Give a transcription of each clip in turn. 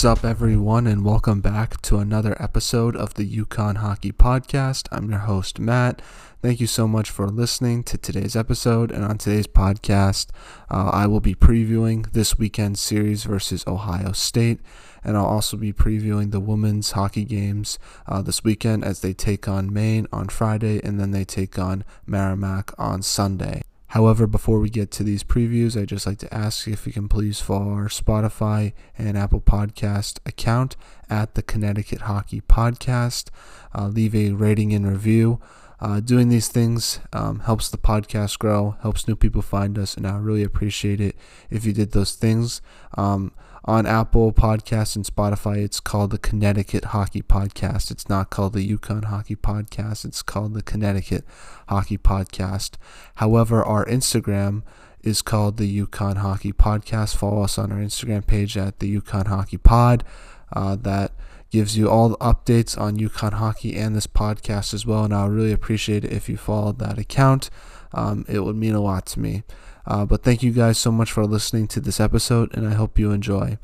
What's up, everyone, and welcome back to another episode of the UConn Hockey Podcast. I'm your host, Matt. Thank you so much for listening to today's episode. And on today's podcast, uh, I will be previewing this weekend's series versus Ohio State. And I'll also be previewing the women's hockey games uh, this weekend as they take on Maine on Friday and then they take on Merrimack on Sunday. However, before we get to these previews, I'd just like to ask if you can please follow our Spotify and Apple Podcast account at the Connecticut Hockey Podcast. Uh, leave a rating and review. Uh, doing these things um, helps the podcast grow, helps new people find us, and I really appreciate it if you did those things. Um, on Apple Podcasts and Spotify, it's called the Connecticut Hockey Podcast. It's not called the UConn Hockey Podcast. It's called the Connecticut Hockey Podcast. However, our Instagram is called the UConn Hockey Podcast. Follow us on our Instagram page at the UConn Hockey Pod. Uh, that gives you all the updates on UConn hockey and this podcast as well. And I would really appreciate it if you followed that account. Um, it would mean a lot to me. Uh, but thank you guys so much for listening to this episode, and I hope you enjoy.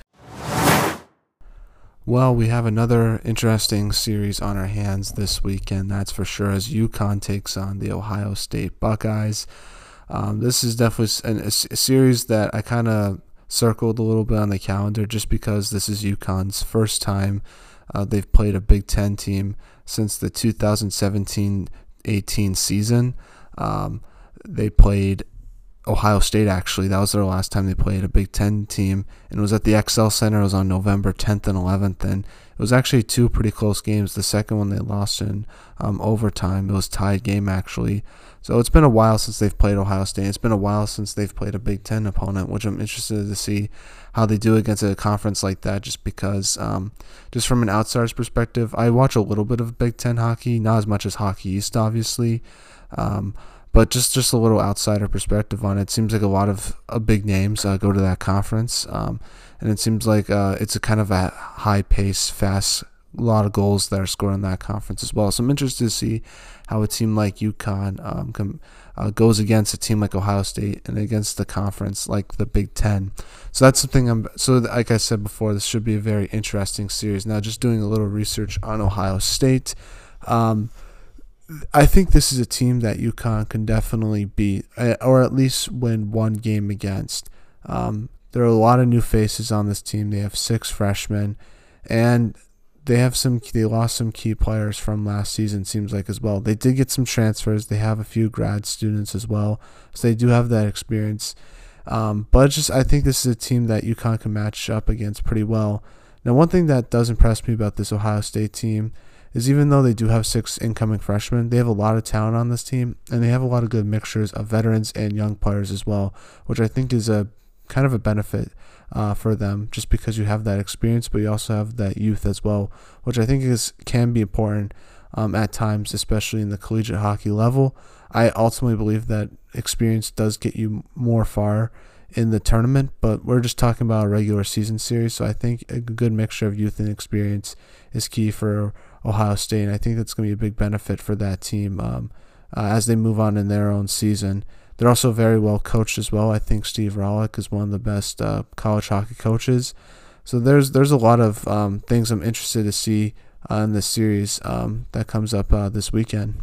Well, we have another interesting series on our hands this weekend, that's for sure, as UConn takes on the Ohio State Buckeyes. Um, this is definitely a, a series that I kind of circled a little bit on the calendar just because this is UConn's first time uh, they've played a Big Ten team since the 2017 18 season. Um, they played Ohio State actually. That was their last time they played a Big Ten team, and it was at the XL Center. It was on November 10th and 11th, and it was actually two pretty close games. The second one they lost in um, overtime. It was tied game actually. So it's been a while since they've played Ohio State. It's been a while since they've played a Big Ten opponent, which I'm interested to see how they do against a conference like that. Just because, um, just from an outsider's perspective, I watch a little bit of Big Ten hockey, not as much as Hockey East, obviously. Um, but just just a little outsider perspective on it. Seems like a lot of uh, big names uh, go to that conference, um, and it seems like uh, it's a kind of a high pace, fast, a lot of goals that are scored in that conference as well. So I'm interested to see how a team like UConn um, com- uh, goes against a team like Ohio State and against the conference like the Big Ten. So that's something I'm. So like I said before, this should be a very interesting series. Now, just doing a little research on Ohio State. Um, I think this is a team that UConn can definitely beat, eh, or at least win one game against. Um, there are a lot of new faces on this team. They have six freshmen, and they have some. They lost some key players from last season. Seems like as well. They did get some transfers. They have a few grad students as well, so they do have that experience. Um, but just I think this is a team that UConn can match up against pretty well. Now, one thing that does impress me about this Ohio State team is even though they do have six incoming freshmen, they have a lot of talent on this team, and they have a lot of good mixtures of veterans and young players as well, which I think is a kind of a benefit uh, for them, just because you have that experience, but you also have that youth as well, which I think is can be important um, at times, especially in the collegiate hockey level. I ultimately believe that experience does get you more far in the tournament, but we're just talking about a regular season series. So I think a good mixture of youth and experience is key for Ohio State. And I think that's going to be a big benefit for that team um, uh, as they move on in their own season. They're also very well coached as well. I think Steve Rohlik is one of the best uh, college hockey coaches. So there's there's a lot of um, things I'm interested to see uh, in this series um, that comes up uh, this weekend.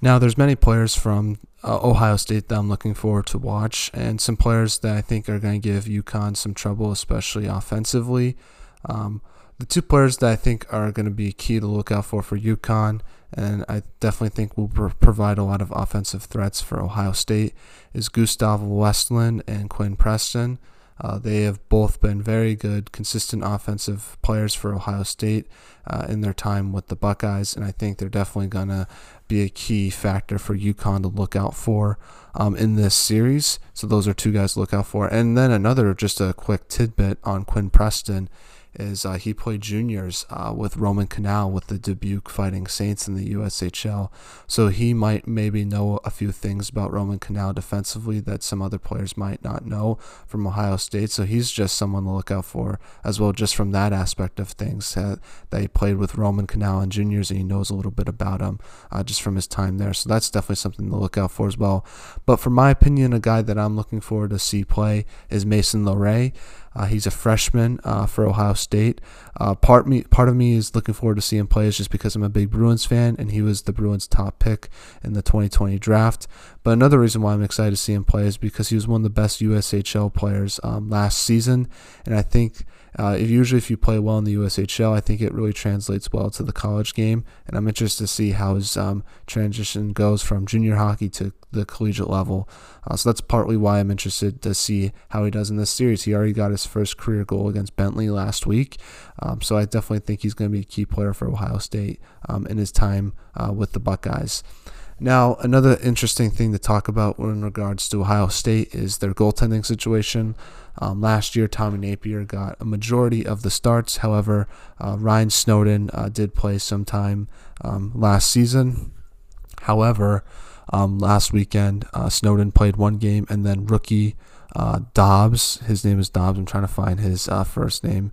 Now, there's many players from uh, Ohio State that I'm looking forward to watch, and some players that I think are going to give UConn some trouble, especially offensively. Um, the two players that I think are going to be key to look out for for UConn, and I definitely think will pr- provide a lot of offensive threats for Ohio State, is Gustaf Westlund and Quinn Preston. Uh, they have both been very good, consistent offensive players for Ohio State uh, in their time with the Buckeyes, and I think they're definitely going to be a key factor for UConn to look out for um, in this series. So those are two guys to look out for. And then another, just a quick tidbit on Quinn Preston is uh, he played juniors uh, with Roman Kinal with the Dubuque Fighting Saints in the USHL. So he might maybe know a few things about Roman Kinal defensively that some other players might not know from Ohio State. So he's just someone to look out for as well, just from that aspect of things uh, that he played with Roman Kinal in juniors and he knows a little bit about him uh, just from his time there. So that's definitely something to look out for as well. But for my opinion, a guy that I'm looking forward to see play is Mason Lohrei. Uh, he's a freshman uh, for Ohio State. Uh, part me, part of me is looking forward to seeing him play is just because I'm a big Bruins fan, and he was the Bruins' top pick in the 2020 draft. But another reason why I'm excited to see him play is because he was one of the best USHL players um, last season, and I think uh, if usually if you play well in the USHL, I think it really translates well to the college game, and I'm interested to see how his um, transition goes from junior hockey to the collegiate level. Uh, so that's partly why I'm interested to see how he does in this series. He already got his first career goal against Bentley last week, um, so I definitely think he's going to be a key player for Ohio State um, in his time uh, with the Buckeyes. Now, another interesting thing to talk about in regards to Ohio State is their goaltending situation. Um, last year, Tommy Nappier got a majority of the starts. However, uh, Ryan Snowden uh, did play sometime um, last season. However, um, last weekend, uh, Snowden played one game, and then rookie uh, Dobbs, his name is Dobbs. I'm trying to find his uh, first name,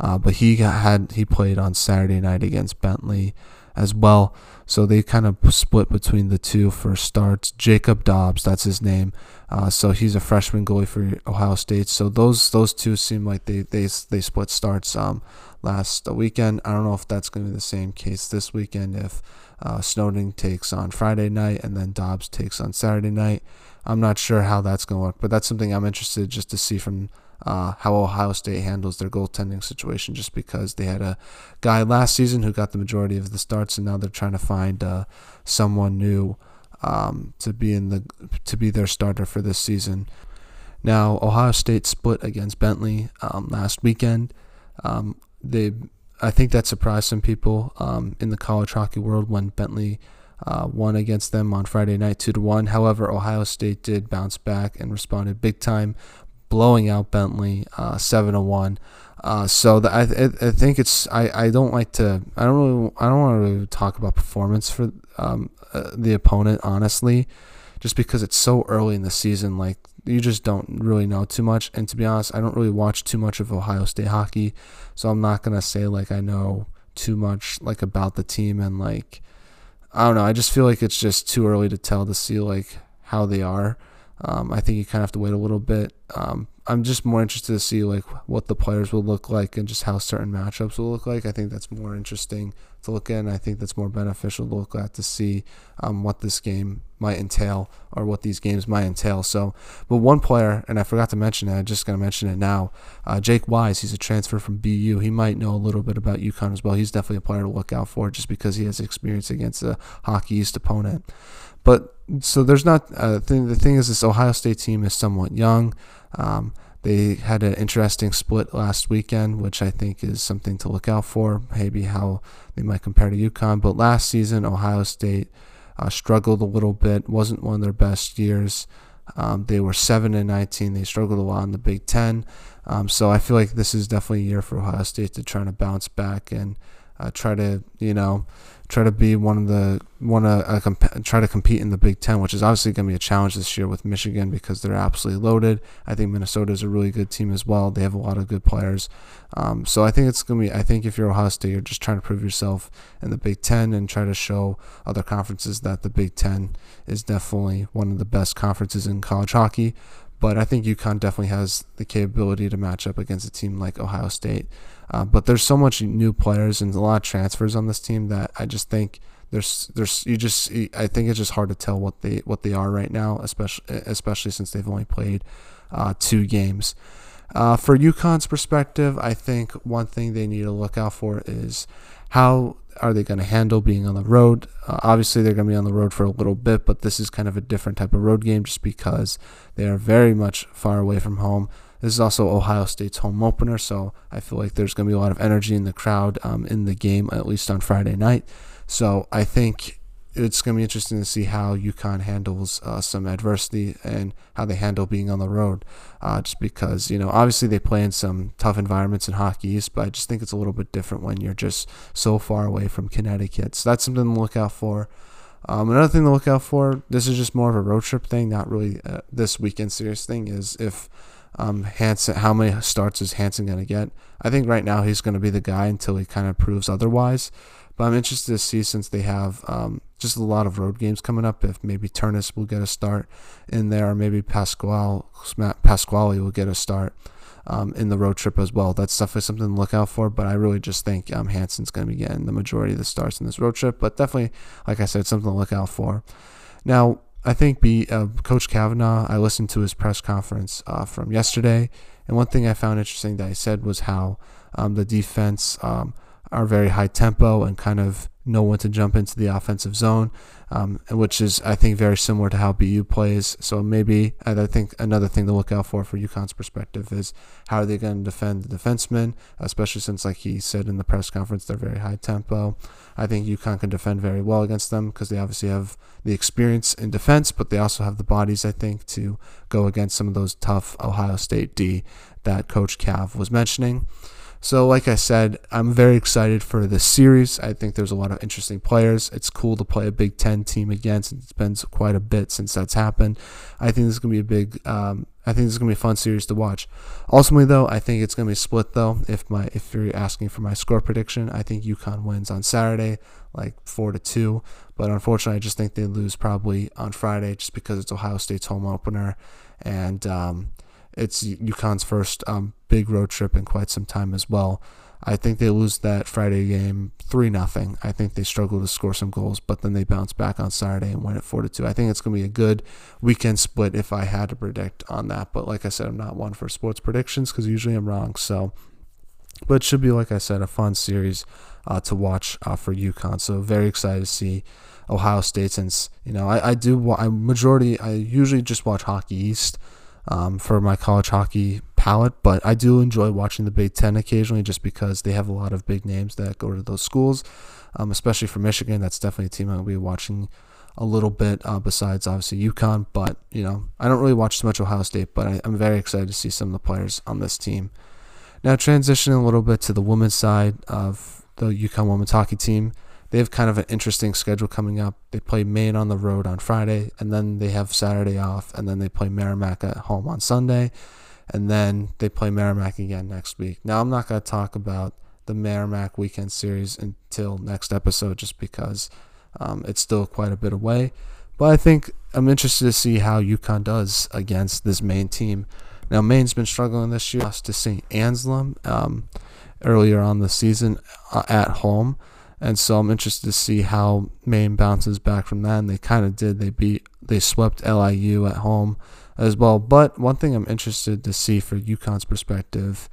uh, but he got, had he played on Saturday night against Bentley as well. So they kind of split between the two for starts. Jacob Dobbs, that's his name. Uh, so he's a freshman goalie for Ohio State. So those those two seem like they they they split starts um, last weekend. I don't know if that's going to be the same case this weekend. If uh, Snowden takes on Friday night and then Dobbs takes on Saturday night, I'm not sure how that's going to work. But that's something I'm interested just to see from uh, how Ohio State handles their goaltending situation, just because they had a guy last season who got the majority of the starts, and now they're trying to find uh, someone new um, to be in the to be their starter for this season. Now, Ohio State split against Bentley um, last weekend. Um, they, I think that surprised some people um, in the college hockey world when Bentley uh, won against them on Friday night, two to one. However, Ohio State did bounce back and responded big time blowing out Bentley uh, seven to one. Uh, so the, I, I think it's I, I don't like to I don't really I don't want to really talk about performance for um, uh, the opponent honestly, just because it's so early in the season. Like you just don't really know too much. And to be honest, I don't really watch too much of Ohio State hockey, so I'm not gonna say like I know too much like about the team and like I don't know. I just feel like it's just too early to tell to see like how they are. Um, I think you kind of have to wait a little bit. Um, I'm just more interested to see like what the players will look like and just how certain matchups will look like. I think that's more interesting to look at, and I think that's more beneficial to look at to see um, what this game might entail or what these games might entail. So, but one player, and I forgot to mention it, I'm just going to mention it now. Uh, Jake Wise, he's a transfer from BU. He might know a little bit about UConn as well. He's definitely a player to look out for just because he has experience against a Hockey East opponent. But so there's not uh, thing. The thing is, this Ohio State team is somewhat young. Um, they had an interesting split last weekend, which I think is something to look out for. Maybe how they might compare to UConn. But last season, Ohio State uh, struggled a little bit. wasn't one of their best years. Um, they were seven and 19. They struggled a lot in the Big Ten. Um, so I feel like this is definitely a year for Ohio State to try to bounce back and uh, try to you know try to be one of the one to uh, comp- try to compete in the Big Ten, which is obviously going to be a challenge this year with Michigan because they're absolutely loaded. I think Minnesota is a really good team as well. They have a lot of good players, um, so I think it's going to be. I think if you're Ohio State, you're just trying to prove yourself in the Big Ten and try to show other conferences that the Big Ten is definitely one of the best conferences in college hockey. But I think UConn definitely has the capability to match up against a team like Ohio State. Uh, but there's so much new players and a lot of transfers on this team that I just think there's there's you just I think it's just hard to tell what they what they are right now, especially especially since they've only played uh, two games. Uh, for UConn's perspective, I think one thing they need to look out for is how are they going to handle being on the road? Uh, obviously, they're going to be on the road for a little bit, but this is kind of a different type of road game just because they are very much far away from home. This is also Ohio State's home opener, so I feel like there's going to be a lot of energy in the crowd um, in the game, at least on Friday night. So I think it's going to be interesting to see how UConn handles uh, some adversity and how they handle being on the road. Uh, just because, you know, obviously they play in some tough environments in Hockey East, but I just think it's a little bit different when you're just so far away from Connecticut. So that's something to look out for. Um, another thing to look out for, this is just more of a road trip thing, not really uh, this weekend serious thing, is if um, Hanson, how many starts is Hanson going to get? I think right now he's going to be the guy until he kind of proves otherwise. But I'm interested to see since they have um, just a lot of road games coming up. If maybe Terness will get a start in there, or maybe Pasquale Pasquale will get a start. um, in the road trip as well. That's definitely something to look out for. But I really just think um, Hanson's going to be getting the majority of the starts in this road trip. But definitely, like I said, something to look out for. Now, I think be, uh, Coach Cavanaugh. I listened to his press conference uh, from yesterday, and one thing I found interesting that he said was how um, the defense um, are very high tempo and kind of know when to jump into the offensive zone, um, which is, I think, very similar to how BU plays. So maybe I think another thing to look out for for UConn's perspective is how are they going to defend the defensemen, especially since, like he said in the press conference, they're very high tempo. I think UConn can defend very well against them because they obviously have the experience in defense, but they also have the bodies, I think, to go against some of those tough Ohio State D that Coach Cav was mentioning. So, like I said, I'm very excited for this series. I think there's a lot of interesting players. It's cool to play a Big Ten team again since it's been quite a bit since that's happened. I think this is going to be a big. Um, I think this is going to be a fun series to watch. Ultimately, though, I think it's going to be split. Though, if my if you're asking for my score prediction, I think UConn wins on Saturday, like four to two. But unfortunately, I just think they lose probably on Friday, just because it's Ohio State's home opener, and um, it's UConn's first um, big road trip in quite some time as well. I think they lose that Friday game three nothing. I think they struggle to score some goals, but then they bounce back on Saturday and win it four to two. I think it's gonna be a good weekend split if I had to predict on that. But like I said, I'm not one for sports predictions because usually I'm wrong. So, but it should be like I said, a fun series uh, to watch uh, for UConn. So very excited to see Ohio State since you know I, I do I majority I usually just watch Hockey East um, for my college hockey palette, but I do enjoy watching the Big Ten occasionally just because they have a lot of big names that go to those schools, um, especially for Michigan. That's definitely a team I'll be watching a little bit uh, besides obviously UConn, but you know, I don't really watch too much Ohio State, but I, am very excited to see some of the players on this team. Now, transitioning a little bit to the women's side of the UConn women's hockey team they have kind of an interesting schedule coming up. They play Maine on the road on Friday, and then they have Saturday off, and then they play Merrimack at home on Sunday, and then they play Merrimack again next week. Now, I'm not going to talk about the Merrimack weekend series until next episode just because um, it's still quite a bit away. But I think I'm interested to see how UConn does against this Maine team. Now, Maine's been struggling this year. Lost to St. Anselm um, earlier on the season uh, at home. And so I'm interested to see how Maine bounces back from that. And they kind of did. They beat, they swept LIU at home as well. But one thing I'm interested to see for UConn's perspective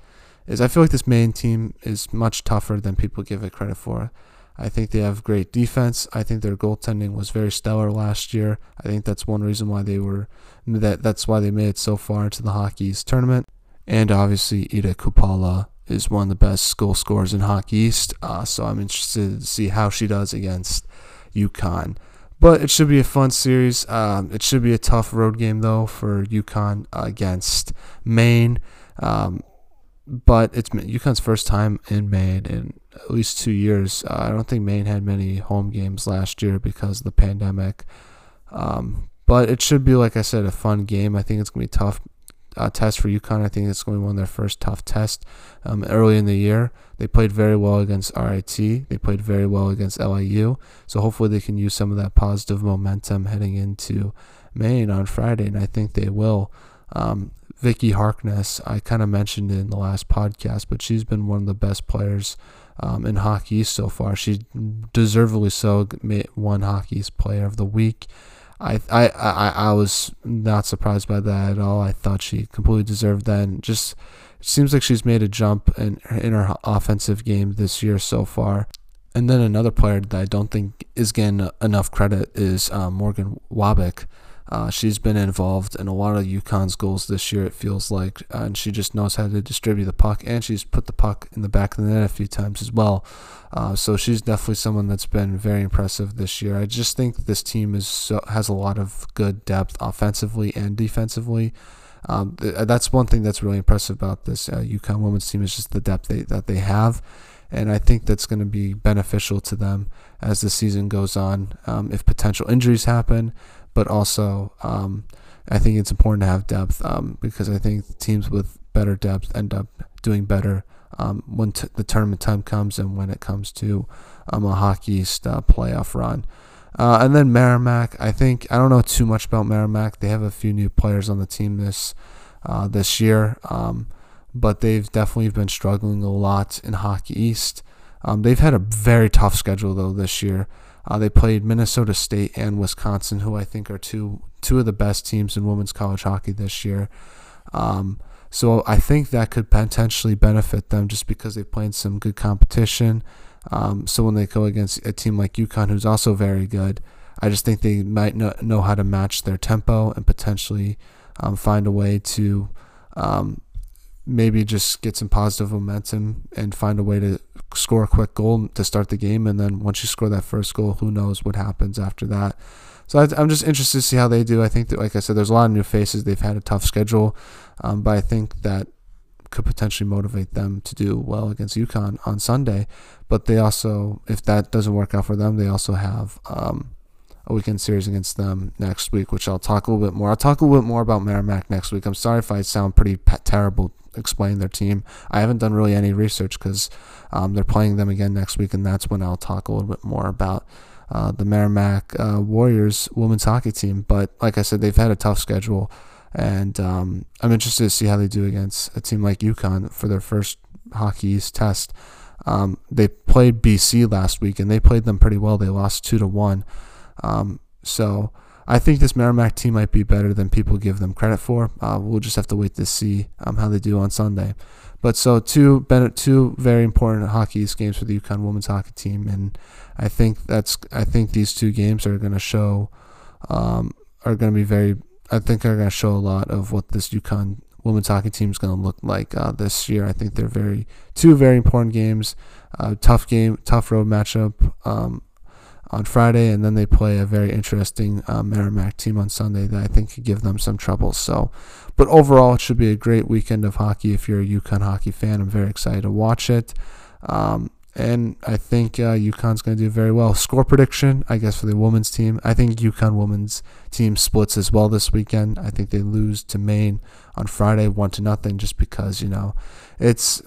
is I feel like this Maine team is much tougher than people give it credit for. I think they have great defense. I think their goaltending was very stellar last year. I think that's one reason why they were that that's why they made it so far into the Hockey East tournament. And obviously Ida Kuoppala is one of the best goal scorers in Hockey East. Uh, so I'm interested to see how she does against UConn. But it should be a fun series. Um, it should be a tough road game though for UConn against Maine. Um, but it's UConn's first time in Maine in at least two years. Uh, I don't think Maine had many home games last year because of the pandemic. Um, but it should be, like I said, a fun game. I think it's gonna be tough uh, test for UConn. I think it's going to be one of their first tough tests um, early in the year. They played very well against RIT. They played very well against LIU. So hopefully they can use some of that positive momentum heading into Maine on Friday, and I think they will. Um, Viki Harkness, I kind of mentioned it in the last podcast, but she's been one of the best players um, in hockey so far. She deservedly so won Hockey East Player of the Week. I, I, I, I was not surprised by that at all. I thought she completely deserved that. And just seems like she's made a jump in in her offensive game this year so far. And then another player that I don't think is getting enough credit is uh, Morgan Wabick. Uh, she's been involved in a lot of UConn's goals this year, it feels like, uh, and she just knows how to distribute the puck, and she's put the puck in the back of the net a few times as well. Uh, so she's definitely someone that's been very impressive this year. I just think this team is so, has a lot of good depth offensively and defensively. Um, th- that's one thing that's really impressive about this uh, UConn women's team is just the depth they, that they have and I think that's going to be beneficial to them as the season goes on. Um, if potential injuries happen, but also um, I think it's important to have depth um, because I think teams with better depth end up doing better um, when t- the tournament time comes and when it comes to um, a hockey uh, playoff run. Uh, and then Merrimack, I think I don't know too much about Merrimack. They have a few new players on the team this uh, this year. Um, but they've definitely been struggling a lot in Hockey East. Um, they've had a very tough schedule though this year. Uh, they played Minnesota State and Wisconsin, who I think are two two of the best teams in women's college hockey this year. Um, so I think that could potentially benefit them just because they've played some good competition. Um, so when they go against a team like UConn, who's also very good, I just think they might know how to match their tempo and potentially um, find a way to um, maybe just get some positive momentum and find a way to score a quick goal to start the game. And then once you score that first goal, who knows what happens after that. So I, am just interested to see how they do. I think that, like I said, there's a lot of new faces. They've had a tough schedule, um, but I think that could potentially motivate them to do well against UConn on Sunday. But they also, if that doesn't work out for them, they also have um, a weekend series against them next week, which I'll talk a little bit more. I'll talk a little bit more about Merrimack next week. I'm sorry if I sound pretty terrible explaining their team. I haven't done really any research because um, they're playing them again next week, and that's when I'll talk a little bit more about uh, the Merrimack uh, Warriors women's hockey team. But like I said, they've had a tough schedule, and um, I'm interested to see how they do against a team like UConn for their first Hockey East test. Um, they played BC last week, and they played them pretty well. They lost two to one. Um, so I think this Merrimack team might be better than people give them credit for. Uh, we'll just have to wait to see um, how they do on Sunday. But so two two very important hockey games for the UConn women's hockey team, and I think that's I think these two games are going to show um, are going to be very I think are going to show a lot of what this UConn women's hockey team is going to look like uh, this year. I think they're very two very important games, uh, tough game, tough road matchup. Um, on Friday, and then they play a very interesting uh, Merrimack team on Sunday that I think could give them some trouble. So, but overall, it should be a great weekend of hockey if you're a UConn hockey fan. I'm very excited to watch it. Um, and I think uh, UConn's going to do very well. Score prediction, I guess, for the women's team. I think UConn women's team splits as well this weekend. I think they lose to Maine on Friday, one to nothing, just because you know it's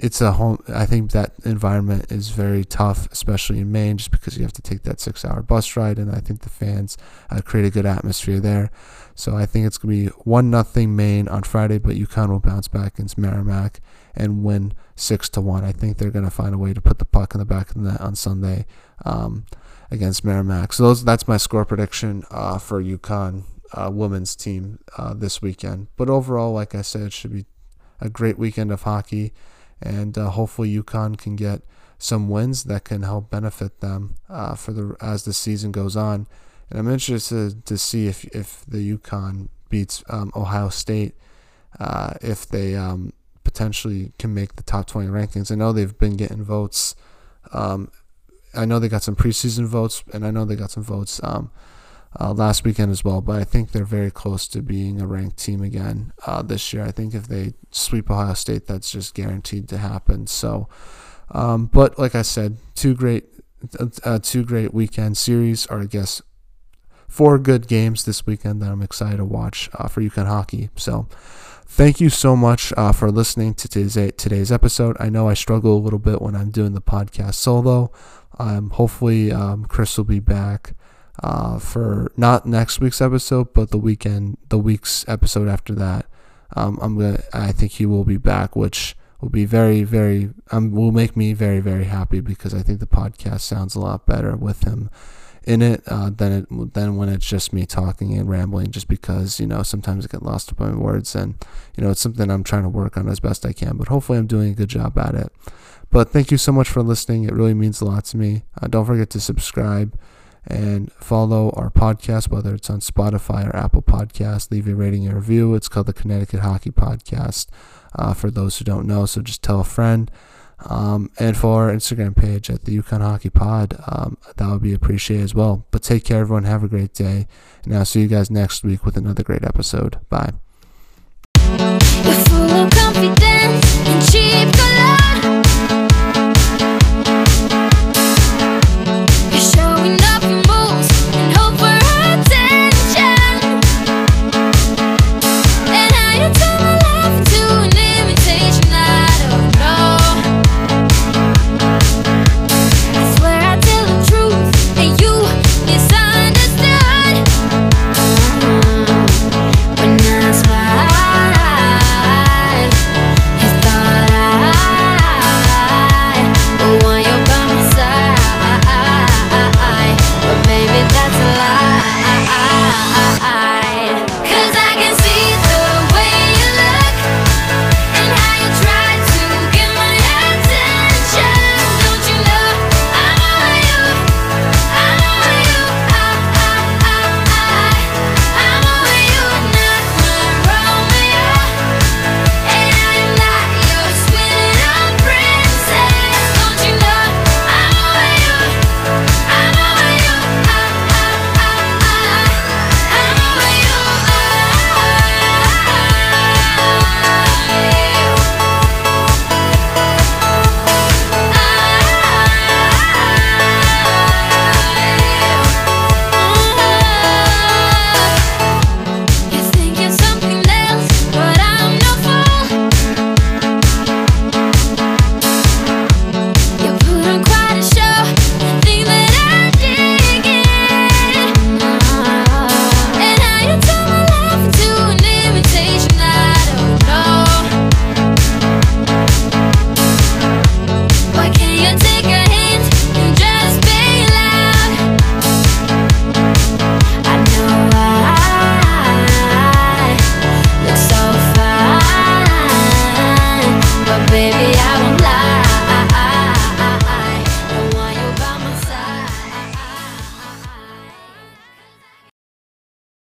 it's a home. I think that environment is very tough, especially in Maine, just because you have to take that six-hour bus ride, and I think the fans uh, create a good atmosphere there. So I think it's going to be one nothing Maine on Friday, but UConn will bounce back against Merrimack and win six to one. I think they're going to find a way to put the puck in the back of the net on Sunday um, against Merrimack. So those that's my score prediction uh, for UConn uh, women's team uh, this weekend. But overall, like I said, it should be a great weekend of hockey, and uh, hopefully UConn can get some wins that can help benefit them uh, for the as the season goes on. And I'm interested to see if if the UConn beats um, Ohio State, uh, if they um, potentially can make the top 20 rankings. I know they've been getting votes. Um, I know they got some preseason votes, and I know they got some votes um, uh, last weekend as well. But I think they're very close to being a ranked team again uh, this year. I think if they sweep Ohio State, that's just guaranteed to happen. So, um, but like I said, two great, uh, two great weekend series, or I guess four good games this weekend that I'm excited to watch uh, for UConn hockey. So. Thank you so much uh, for listening to today's, episode. I know I struggle a little bit when I'm doing the podcast solo. Um, hopefully, um, Chris will be back uh, for not next week's episode, but the weekend, the week's episode after that. Um, I'm gonna. I think he will be back, which will be very, very. Um, will make me very, very happy because I think the podcast sounds a lot better with him in it uh, than it than when it's just me talking and rambling. Just because you know sometimes I get lost in my words, and you know it's something I'm trying to work on as best I can. But hopefully, I'm doing a good job at it. But thank you so much for listening. It really means a lot to me. Uh, don't forget to subscribe and follow our podcast, whether it's on Spotify or Apple Podcast. Leave a rating and review. It's called the Connecticut Hockey Podcast. Uh, for those who don't know, so just tell a friend. Um, and for our Instagram page at the UConn Hockey Pod, um, that would be appreciated as well. But take care, everyone. Have a great day. And I'll see you guys next week with another great episode. Bye.